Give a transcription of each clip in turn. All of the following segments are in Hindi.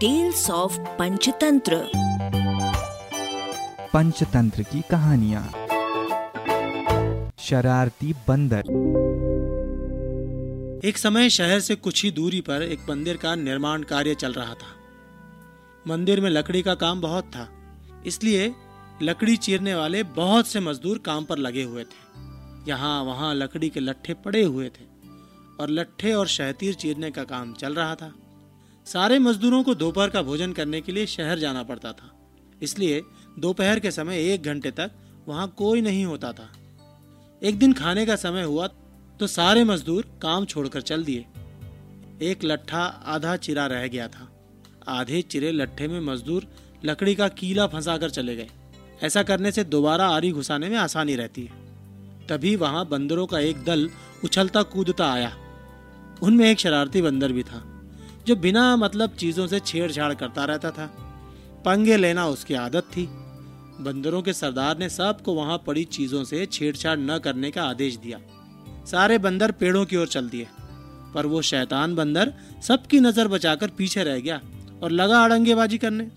टेल्स ऑफ़ पंचतंत्र पंचतंत्र की कहानियाँ। शरारती बंदर। एक समय शहर से कुछ ही दूरी पर एक मंदिर का निर्माण कार्य चल रहा था। मंदिर में लकड़ी का काम बहुत था इसलिए लकड़ी चीरने वाले बहुत से मजदूर काम पर लगे हुए थे। यहाँ वहाँ लकड़ी के लट्ठे पड़े हुए थे और लट्ठे और शहतीर चीरने का काम चल रहा था। सारे मजदूरों को दोपहर का भोजन करने के लिए शहर जाना पड़ता था। इसलिए दोपहर के समय एक घंटे तक वहाँ कोई नहीं होता था। एक दिन खाने का समय हुआ तो सारे मजदूर काम छोड़कर चल दिए। एक लट्ठा आधा चिरा रह गया था। आधे चिरे लट्ठे में मजदूर लकड़ी का कीला फंसा कर चले गए। ऐसा करने से दोबारा आरी घुसाने में आसानी रहती है। तभी वहाँ बंदरों का एक दल उछलता कूदता आया। उनमें एक शरारती बंदर भी था। जो बिना मतलब चीज़ों से छेड़छाड़ करता रहता था। पंगे लेना उसकी आदत थी। बंदरों के सरदार ने सबको वहाँ पड़ी चीज़ों से छेड़छाड़ न करने का आदेश दिया। सारे बंदर पेड़ों की ओर चल दिए। पर वो शैतान बंदर सबकी नज़र बचाकर पीछे रह गया और लगा अड़ंगेबाजी करने।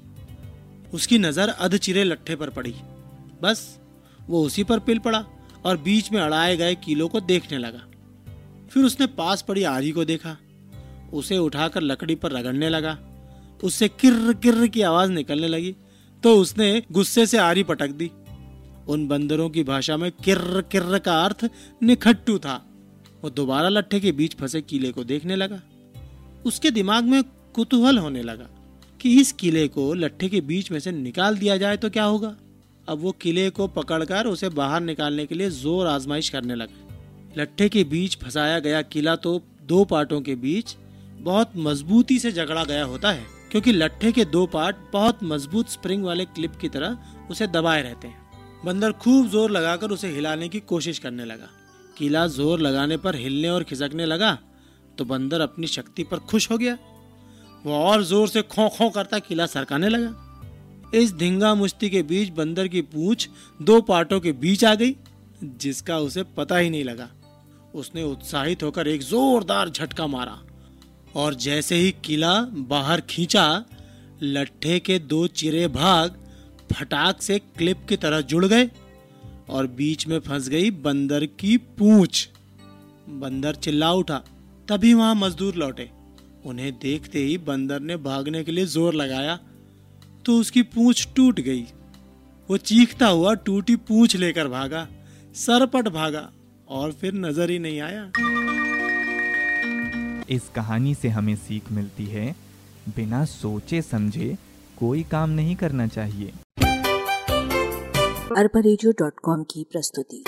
उसकी नज़र अधचिरे लट्ठे पर पड़ी। बस, वो उसी पर पिल पड़ा और बीच में अड़ाए गए कीलों को देखने लगा। फिर उसने पास पड़ी आरी को देखा। उसे उठाकर लकड़ी पर रगड़ने लगा। उससे किर्र किर्र की आवाज़ निकलने लगी तो उसने गुस्से से आरी पटक दी। उन बंदरों की भाषा में किर्र किर्र का अर्थ निखट्टू था। वो दोबारा लट्ठे के बीच फंसे कीले को देखने लगा। उसके दिमाग में कुतूहल होने लगा कि इस किले को लट्ठे के बीच में से निकाल दिया जाए तो क्या होगा। अब वो किले को पकड़कर उसे बाहर निकालने के लिए ज़ोर आजमाइश करने लगा। लट्ठे के बीच फंसाया गया किला तो दो पार्टों के बीच बहुत मजबूती से झगड़ा गया होता है, क्योंकि लट्ठे के दो पार्ट बहुत मज़बूत स्प्रिंग वाले क्लिप की तरह उसे दबाए रहते हैं। बंदर खूब ज़ोर लगाकर उसे हिलाने की कोशिश करने लगा। किला ज़ोर लगाने पर हिलने और खिसकने लगा तो बंदर अपनी शक्ति पर खुश हो गया। वो और ज़ोर से खो खो करता किला सरकाने लगा। इस धिंगा मुश्ती के बीच बंदर की पूंछ दो पार्टों के बीच आ गई, जिसका उसे पता ही नहीं लगा। उसने उत्साहित होकर एक जोरदार झटका मारा। और जैसे ही किला बाहर खींचा, लट्ठे के दो चिरे भाग फटाक से क्लिप की तरह जुड़ गए और बीच में फंस गई बंदर की पूंछ। बंदर चिल्ला उठा। तभी वहाँ मजदूर लौटे। उन्हें देखते ही बंदर ने भागने के लिए ज़ोर लगाया तो उसकी पूंछ टूट गई। वो चीखता हुआ टूटी पूंछ लेकर भागा, सरपट भागा और फिर नज़र ही नहीं आया। इस कहानी से हमें सीख मिलती है। बिना सोचे समझे कोई काम नहीं करना चाहिए। अरबा की प्रस्तुति।